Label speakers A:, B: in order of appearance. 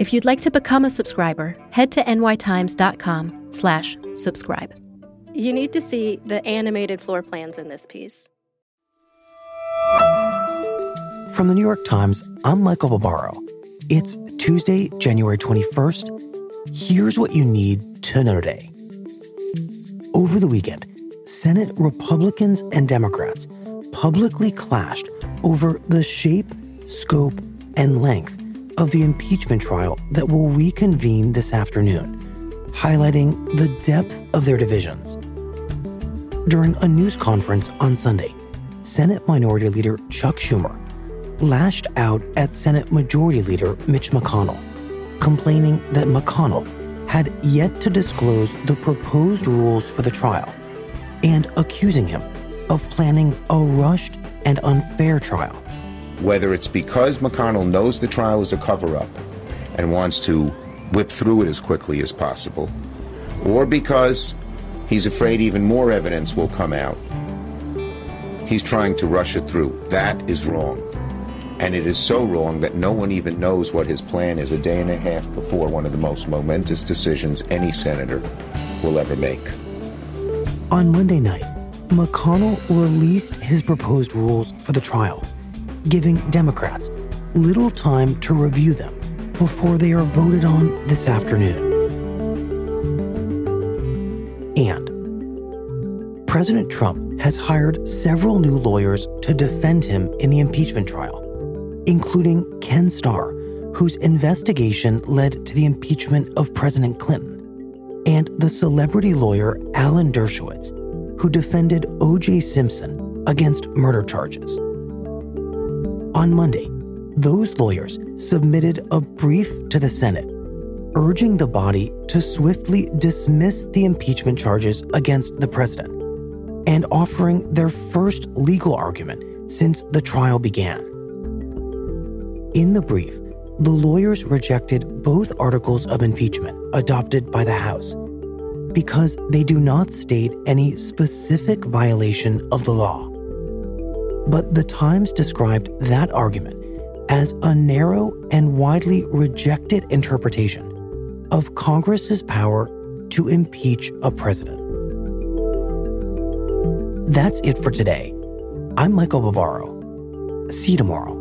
A: If you'd like to become a subscriber, head to nytimes.com slash subscribe. You need to see the animated floor plans in this piece.
B: From the New York Times, I'm Michael Barbaro. It's Tuesday, January 21st. Here's what you need to know today. Over the weekend, Senate Republicans and Democrats publicly clashed over the shape, scope, and length of the impeachment trial that will reconvene this afternoon, highlighting the depth of their divisions. During a news conference on Sunday, Senate Minority Leader Chuck Schumer lashed out at Senate Majority Leader Mitch McConnell, complaining that McConnell had yet to disclose the proposed rules for the trial and accusing him of planning a rushed and unfair trial
C: whether it's because McConnell knows the trial is a cover up and wants to whip through it as quickly as possible, or because he's afraid even more evidence will come out. He's trying to rush it through. That is wrong. And it is so wrong that no one even knows what his plan is a day and a half before one of the most momentous decisions any senator will ever make.
B: On Monday night, McConnell released his proposed rules for the trial giving Democrats little time to review them before they are voted on this afternoon. And President Trump has hired several new lawyers to defend him in the impeachment trial, including Ken Starr, whose investigation led to the impeachment of President Clinton, and the celebrity lawyer Alan Dershowitz, who defended O.J. Simpson against murder charges. On Monday, those lawyers submitted a brief to the Senate urging the body to swiftly dismiss the impeachment charges against the president and offering their first legal argument since the trial began. In the brief, the lawyers rejected both articles of impeachment adopted by the House because they do not state any specific violation of the law. But the Times described that argument as a narrow and widely rejected interpretation of Congress's power to impeach a president. That's it for today. I'm Michael Barbaro. See you tomorrow.